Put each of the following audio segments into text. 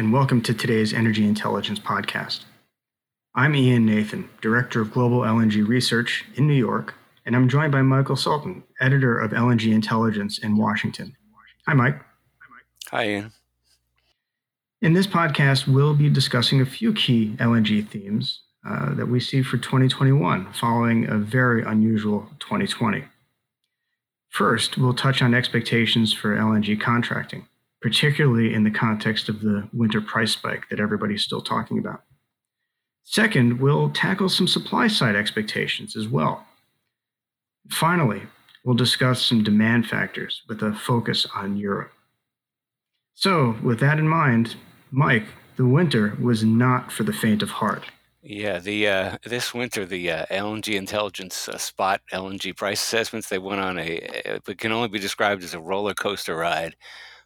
and welcome to today's Energy Intelligence Podcast. I'm Ian Nathan, Director of Global LNG Research in New York, and I'm joined by Michael Sultan, Editor of LNG Intelligence in Washington. Hi, Mike. Hi, Ian. In this podcast, we'll be discussing a few key LNG themes uh, that we see for 2021 following a very unusual 2020. First, we'll touch on expectations for LNG contracting, particularly in the context of the winter price spike that everybody's still talking about. Second, we'll tackle some supply side expectations as well. Finally, we'll discuss some demand factors with a focus on Europe. So, with that in mind, Mike, the winter was not for the faint of heart. Yeah, the uh, this winter the uh, LNG intelligence uh, spot LNG price assessments they went on a it can only be described as a roller coaster ride.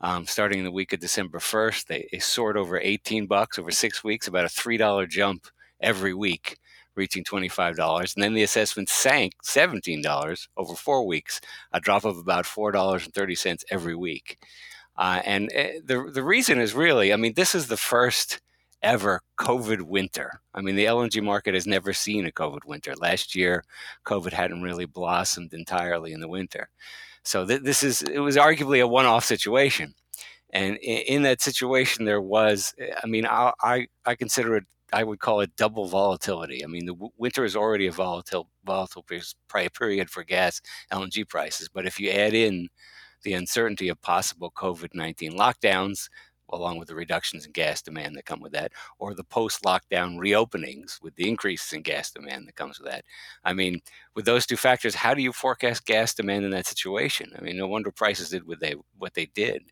Um, starting in the week of December first, they, they soared over eighteen bucks over six weeks, about a three dollar jump every week, reaching twenty five dollars, and then the assessment sank seventeen dollars over four weeks, a drop of about four dollars and thirty cents every week. Uh, and uh, the the reason is really, I mean, this is the first ever COVID winter. I mean, the LNG market has never seen a COVID winter. Last year, COVID hadn't really blossomed entirely in the winter. So th- this is it was arguably a one-off situation, and in, in, that situation, there was. Eh, I mean, I, I, I consider it. I would call it double volatility. I mean, the w- winter is already a volatile volatile period for gas LNG prices, but if you add in the uncertainty of possible COVID 19 lockdowns, along with the reductions in gas demand that come with that, or the post lockdown reopenings with the increases in gas demand that comes with that. I mean, with those two factors, how do you forecast gas demand in that situation? I mean, no wonder prices did what they, what they did.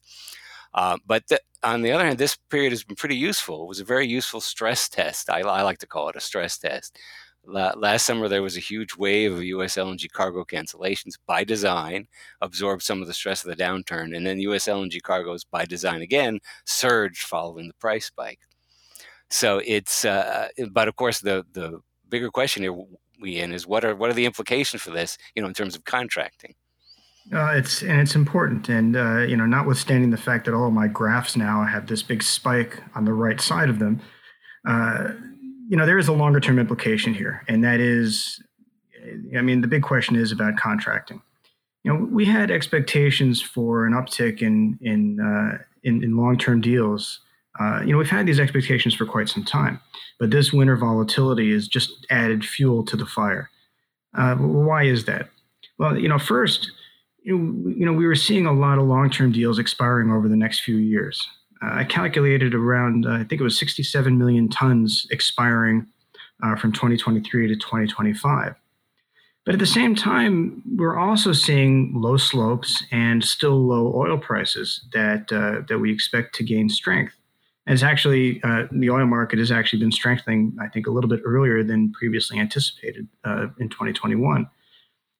Uh, but on the other hand, this period has been pretty useful. It was a very useful stress test. I, I like to call it a stress test last summer there was a huge wave of U.S. LNG cargo cancellations by design, absorbed some of the stress of the downturn, and then U.S. LNG cargoes by design again surged following the price spike. So it's, uh, but of course the the bigger question here we in is what are what are the implications for this, you know, in terms of contracting. Uh, it's and it's important, and uh, you know, notwithstanding the fact that all of my graphs now have this big spike on the right side of them, uh, you know, there is a longer term implication here, and that is, I mean, the big question is about contracting. You know, we had expectations for an uptick in in uh, in, in long term deals. Uh, you know, we've had these expectations for quite some time, but this winter volatility has just added fuel to the fire. Uh, why is that? Well, you know, first, you know, you know, we were seeing a lot of long term deals expiring over the next few years. I calculated around, uh, I think it was 67 million tons expiring uh, from 2023 to 2025. But at the same time, we're also seeing low slopes and still low oil prices that uh, that we expect to gain strength. It's actually uh, the oil market has actually been strengthening, I think, a little bit earlier than previously anticipated uh, in 2021.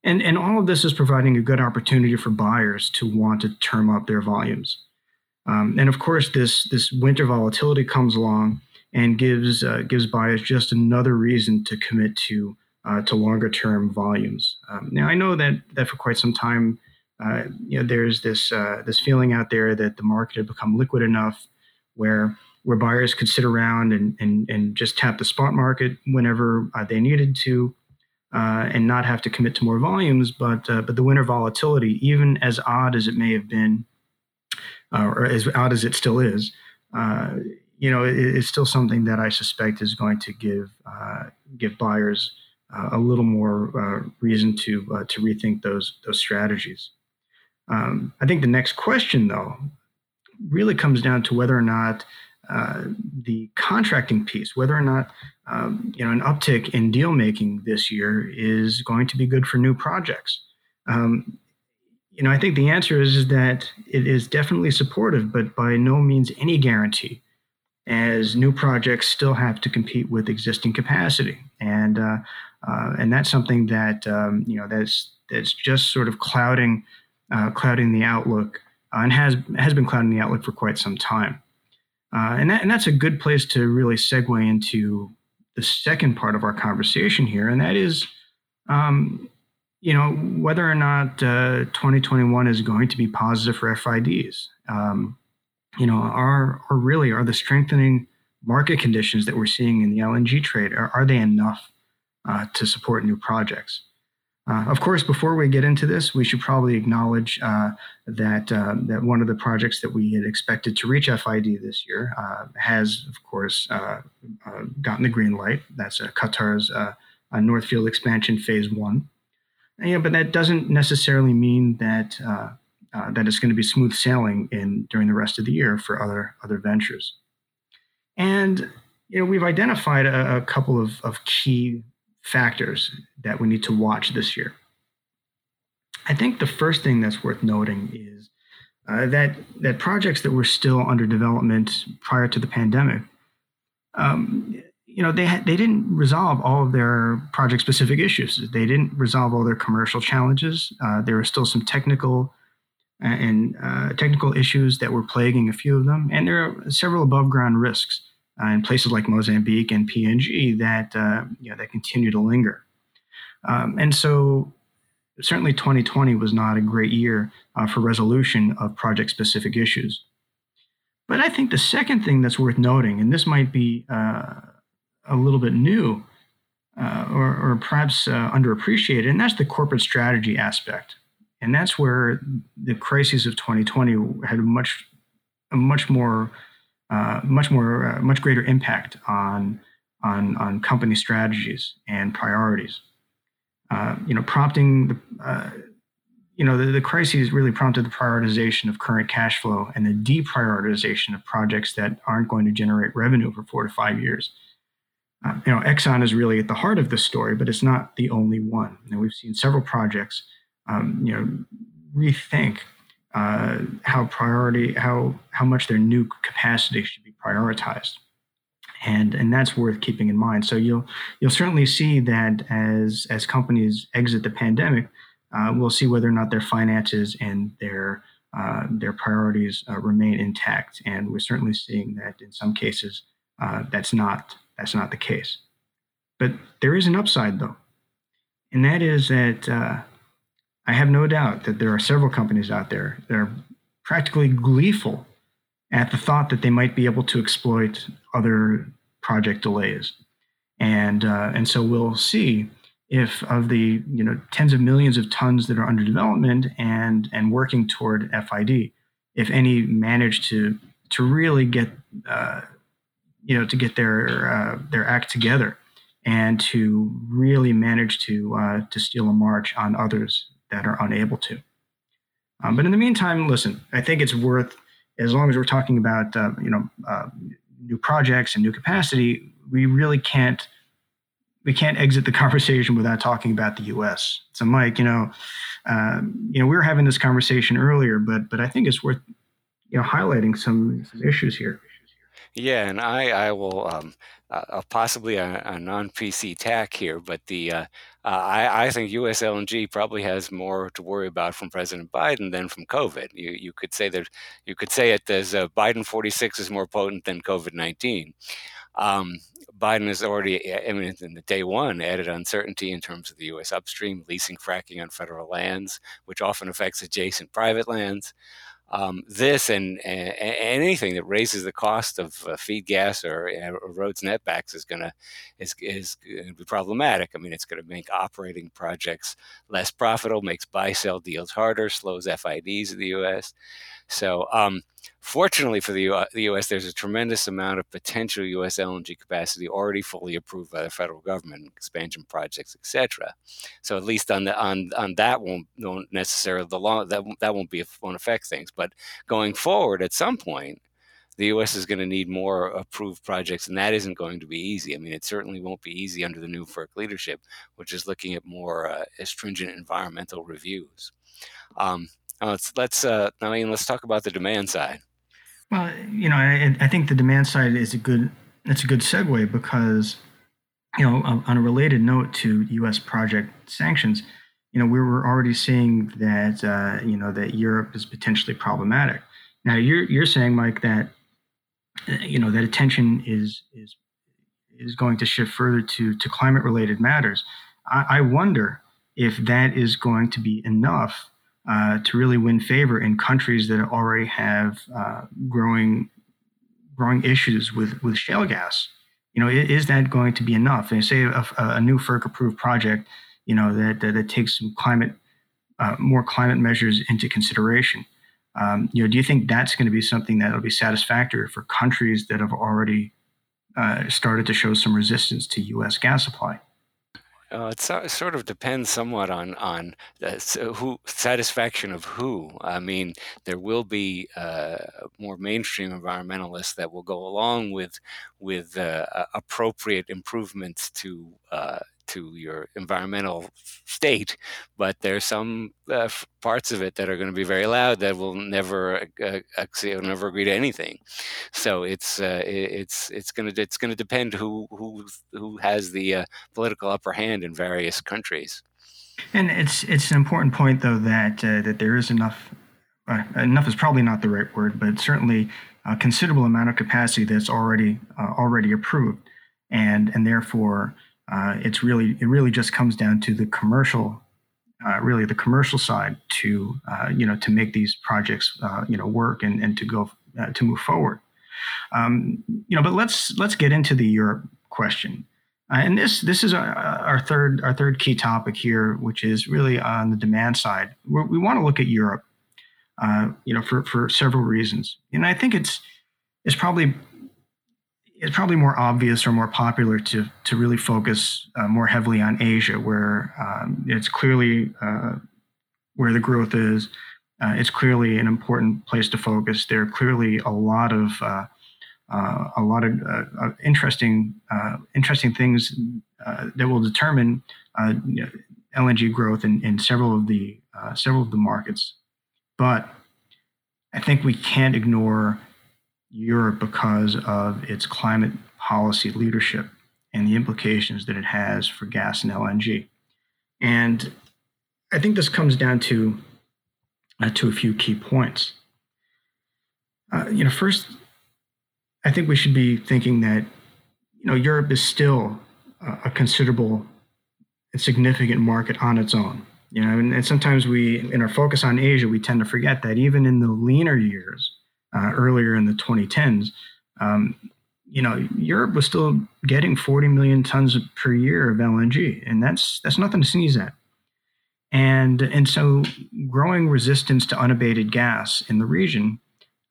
And and all of this is providing a good opportunity for buyers to want to term up their volumes. Um, and of course, this this winter volatility comes along and gives uh, gives buyers just another reason to commit to uh, to longer term volumes. Um, now, I know that that for quite some time, uh, you know, there's this uh, this feeling out there that the market had become liquid enough where where buyers could sit around and and, and just tap the spot market whenever uh, they needed to. Uh, and not have to commit to more volumes, but but the winter volatility, even as odd as it may have been uh, or as odd as it still is, uh, you know, it, it's still something that I suspect is going to give uh, give buyers uh, a little more uh, reason to uh, to rethink those those strategies. Um, I think the next question, though, really comes down to whether or not the contracting piece, whether or not um, you know an uptick in deal making this year is going to be good for new projects. Um, you know, I think the answer is, that it is definitely supportive, but by no means any guarantee, as new projects still have to compete with existing capacity, and uh, uh, and that's something that um, you know that's that's just sort of clouding uh, clouding the outlook, uh, and has has been clouding the outlook for quite some time, uh, and that and that's a good place to really segue into the second part of our conversation here, and that is. Um, you know, whether or not uh, 2021 is going to be positive for FIDs. Um, you know, are, are really are the strengthening market conditions that we're seeing in the LNG trade are, are they enough uh, to support new projects? Uh, of course, before we get into this, we should probably acknowledge uh, that uh, that one of the projects that we had expected to reach FID this year uh, has, of course, gotten the green light. That's Qatar's North Field expansion phase one. Yeah, but that doesn't necessarily mean that that it's going to be smooth sailing in during the rest of the year for other other ventures. And you know, we've identified a, a couple of, of key factors that we need to watch this year. I think the first thing that's worth noting is uh, that that projects that were still under development prior to the pandemic, um, you know, they they didn't resolve all of their project specific issues. They didn't resolve all their commercial challenges. Uh, there were still some technical and uh, technical issues that were plaguing a few of them, and there are several above ground risks uh, in places like Mozambique and PNG that uh, you know, that continue to linger. Um, and so, certainly, 2020 was not a great year uh, for resolution of project-specific issues. But I think the second thing that's worth noting, and this might be uh, a little bit new uh, or, or, perhaps uh, underappreciated, and that's the corporate strategy aspect. And that's where the crises of 2020 had much, a much more uh, much more, uh, much greater impact on on on company strategies and priorities. Uh, you know, prompting the uh, you know the, the crises really prompted the prioritization of current cash flow and the deprioritization of projects that aren't going to generate revenue for four to five years. Uh, you know, Exxon is really at the heart of this story, but it's not the only one. And we've seen several projects, um, you know, rethink uh, how priority how how much their new capacity should be prioritized. And and that's worth keeping in mind. So you'll you'll certainly see that as as companies exit the pandemic uh, we'll see whether or not their finances and their uh, their priorities uh, remain intact. And we're certainly seeing that in some cases uh, that's not that's not the case but there is an upside though and that is that uh, I have no doubt that there are several companies out there that are practically gleeful at the thought that they might be able to exploit other project delays. And, uh, and so we'll see if of the you know tens of millions of tons that are under development and and working toward FID, if any manage to to really get uh, you know to get their uh, their act together and to really manage to uh, to steal a march on others that are unable to. Um, but in the meantime, listen, I think it's worth, as long as we're talking about uh, you know uh, new projects and new capacity, we really can't we can't exit the conversation without talking about the U.S. So, Mike, you know, uh, you know, we were having this conversation earlier, but but I think it's worth you know highlighting some, some issues here. Yeah, and I I will um, uh, possibly a, a non PC tack here, but the uh, uh, I, I think U.S. LNG probably has more to worry about from President Biden than from COVID. You you could say that you could say it as uh, Biden 46 is more potent than COVID 19. Um, Biden has already, I mean, in the day one, added uncertainty in terms of the U.S. upstream, leasing fracking on federal lands, which often affects adjacent private lands um, this and, and, anything that raises the cost of uh, feed gas or, or roads netbacks is going to is, is to be problematic. I mean, it's going to make operating projects less profitable, makes buy sell deals harder, slows FIDs in the U.S. So, um, fortunately for the, U- the U.S., there's a tremendous amount of potential U.S. LNG capacity already fully approved by the federal government, expansion projects, etc. So, at least on the on on that won't, won't necessarily the long that that won't be won't affect things. But going forward, at some point, the U.S. is going to need more approved projects, and that isn't going to be easy. I mean, it certainly won't be easy under the new FERC leadership, which is looking at more uh, stringent environmental reviews. Um, uh, let's let's uh, I mean let's talk about the demand side. Well, you know, I, I think the demand side is a good it's a good segue because you know on a related note to U.S. project sanctions, you know we were already seeing that uh, you know that Europe is potentially problematic. Now you're you're saying, Mike, that you know that attention is is is going to shift further to to climate related matters. I, I wonder if that is going to be enough uh, to really win favor in countries that already have uh, growing growing issues with with shale gas. You know, is, that going to be enough? And say a, a new FERC approved project, you know, that, that, that takes some climate uh, more climate measures into consideration. Um, you know, do you think that's going to be something that will be satisfactory for countries that have already uh, started to show some resistance to U.S. gas supply? Uh, it sort of depends somewhat on on uh, who satisfaction of who. I mean, there will be uh, more mainstream environmentalists that will go along with with uh, appropriate improvements to uh, to your environmental state, but there's some uh, parts of it that are going to be very loud that will never uh, actually never agree to anything. So it's uh, it's it's going to it's going to depend who who who has the uh, political upper hand in various countries. And it's it's an important point though that uh, that there is enough uh, enough is probably not the right word, but certainly a considerable amount of capacity that's already already approved, and and therefore uh, it's really it really just comes down to the commercial, uh, really the commercial side to uh, you know to make these projects uh, you know work and, and to go uh, to move forward. Um, you know, but let's let's get into the Europe question. Uh, and this this is our, our, third our third key topic here, which is really on the demand side. We're, we want to look at Europe, you know, for for several reasons, and I think it's it's probably it's probably more obvious or more popular to to really focus uh, more heavily on Asia, where um, it's clearly uh, where the growth is. Uh, it's clearly an important place to focus. There are clearly a lot of uh, uh, a lot of uh, interesting interesting things that will determine LNG growth in, in several of the several of the markets. But I think we can't ignore Europe because of its climate policy leadership and the implications that it has for gas and LNG. And I think this comes down to uh, to a few key points. Uh, you know, first, I think we should be thinking that you know Europe is still a considerable and significant market on its own. You know, and, and sometimes we, in our focus on Asia, we tend to forget that even in the leaner years, uh, earlier in the 2010s, um, you know, Europe was still getting 40 million tons per year of LNG, and that's that's nothing to sneeze at. And and so, growing resistance to unabated gas in the region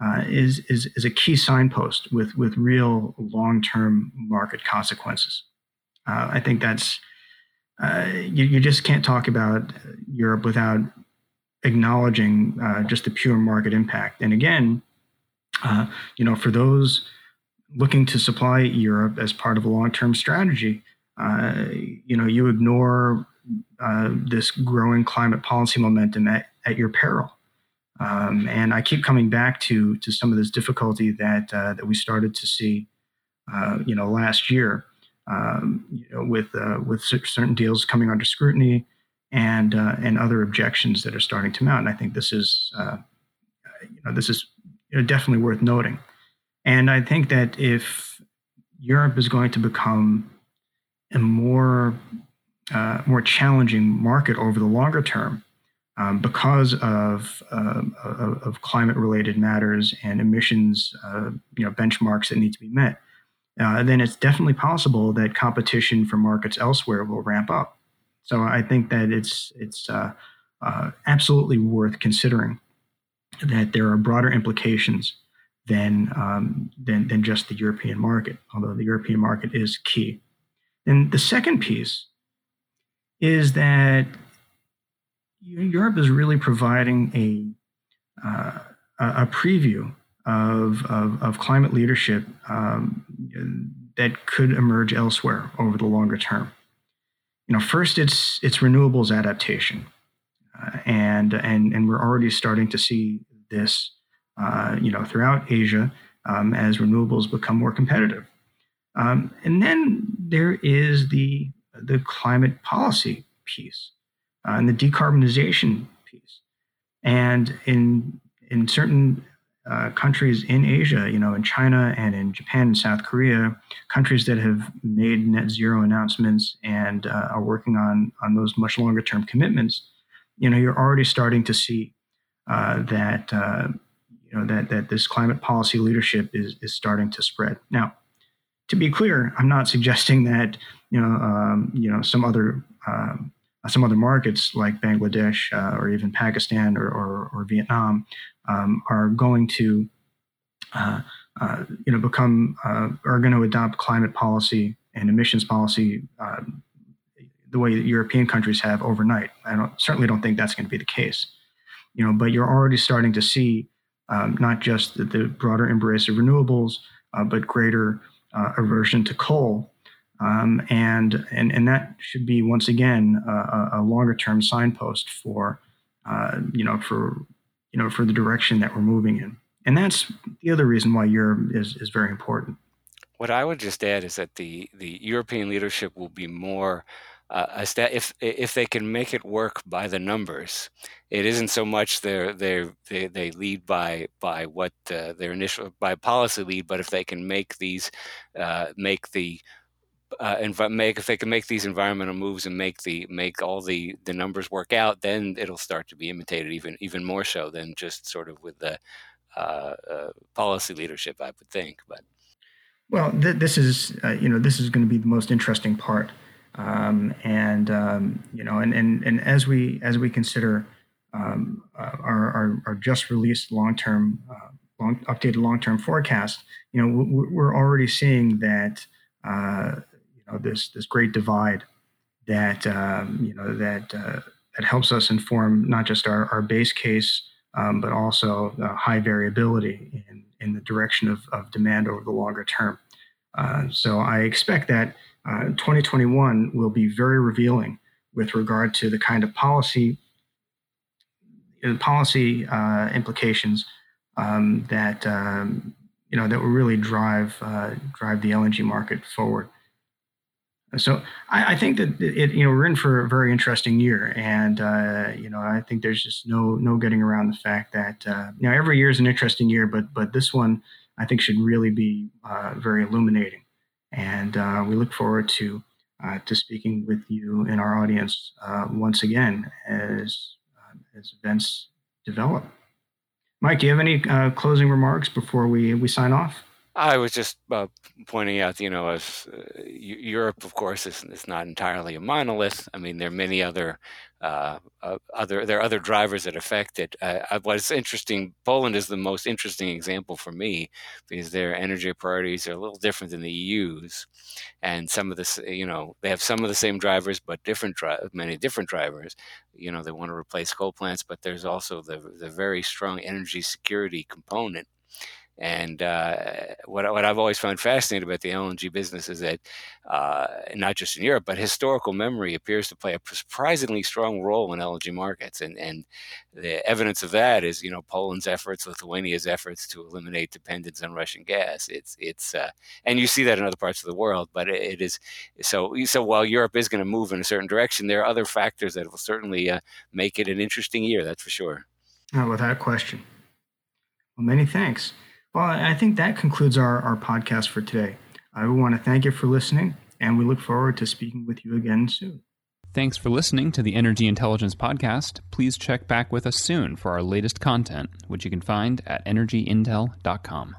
uh, is, is is a key signpost with with real long term market consequences. Uh, I think that's uh, you, you just can't talk about Europe without acknowledging uh, just the pure market impact. And again, uh, you know, for those looking to supply Europe as part of a long-term strategy, uh, you know, you ignore uh, this growing climate policy momentum at, at your peril. Um, and I keep coming back to to some of this difficulty that uh, that we started to see, uh, you know, last year, um, you know, with uh, with certain deals coming under scrutiny and and other objections that are starting to mount. And I think this is, you know, this is know, definitely worth noting. And I think that if Europe is going to become a more uh, more challenging market over the longer term um, because of, uh, of, of climate related matters and emissions uh, you know benchmarks that need to be met, uh, then it's definitely possible that competition for markets elsewhere will ramp up. So I think that it's it's uh, uh, absolutely worth considering that there are broader implications than, um, than, than just the European market, although the European market is key. And the second piece is that Europe is really providing a, uh, a preview of, of, of climate leadership um, that could emerge elsewhere over the longer term. You know, first it's it's renewables adaptation. And and and we're already starting to see this, uh, you know, throughout Asia um, as renewables become more competitive. Um, and then there is the the climate policy piece uh, and the decarbonization piece. And in in certain uh, countries in Asia, you know, in China and in Japan and South Korea, countries that have made net zero announcements and uh, are working on on those much longer term commitments, you know, you're already starting to see uh, that uh, you know that that this climate policy leadership is is starting to spread. Now, to be clear, I'm not suggesting that you know um, you know some other um, some other markets like Bangladesh uh, or even Pakistan or or, or Vietnam um, are going to uh, uh, you know become uh, are going to adopt climate policy and emissions policy um, the way that European countries have overnight. I don't, certainly don't think that's going to be the case. You know, but you're already starting to see um, not just the, the, broader embrace of renewables, uh, but greater uh, aversion to coal. Um, and, and, and that should be, once again, uh, a longer term signpost for, uh, you know, for, you know, for the direction that we're moving in. And that's the other reason why Europe is, is very important. What I would just add is that the, the European leadership will be more uh, if if they can make it work by the numbers, it isn't so much they they they lead by by what uh, their initial by policy lead, but if they can make these uh, make the uh, make if they can make these environmental moves and make the make all the the numbers work out, then it'll start to be imitated even even more so than just sort of with the uh, uh, policy leadership, I would think. But well, th- this is uh, you know this is going to be the most interesting part um, and um, you know, and, and and as we as we consider um, uh, our, our, our just released long term uh, long, updated long term forecast, you know, we're already seeing that uh, you know this this great divide that um, you know that uh, that helps us inform not just our, our base case, um, but also high variability in in the direction of, of demand over the longer term. Uh, so I expect that uh, 2021 will be very revealing with regard to the kind of policy uh, policy uh, implications um, that um, you know that will really drive uh, drive the LNG market forward. So I, I, think that it you know we're in for a very interesting year, and uh, you know I think there's just no no getting around the fact that uh, you know every year is an interesting year, but but this one I think should really be very illuminating. And uh, we look forward to uh, to speaking with you and our audience uh, once again as uh, as events develop. Mike, do you have any closing remarks before we we sign off? I was just uh, pointing out, you know, as uh, Europe, of course, is, is not entirely a monolith. I mean, there are many other uh, uh other there are other drivers that affect it. Uh, what's interesting, Poland is the most interesting example for me because their energy priorities are a little different than the EU's, and some of this, you know, they have some of the same drivers, but different dri- many different drivers. You know, they want to replace coal plants, but there's also the the very strong energy security component and uh, what, what I've always found fascinating about the LNG business is that uh, not just in Europe, but historical memory appears to play a surprisingly strong role in LNG markets. And, and the evidence of that is, you know, Poland's efforts, Lithuania's efforts to eliminate dependence on Russian gas. It's, it's, uh, and you see that in other parts of the world, but it, it is so. So while Europe is going to move in a certain direction, there are other factors that will certainly uh, make it an interesting year. That's for sure. without question. Well, many thanks. Well, I think that concludes our, our podcast for today. I want to thank you for listening, and we look forward to speaking with you again soon. Thanks for listening to the Energy Intelligence Podcast. Please check back with us soon for our latest content, which you can find at energyintel.com.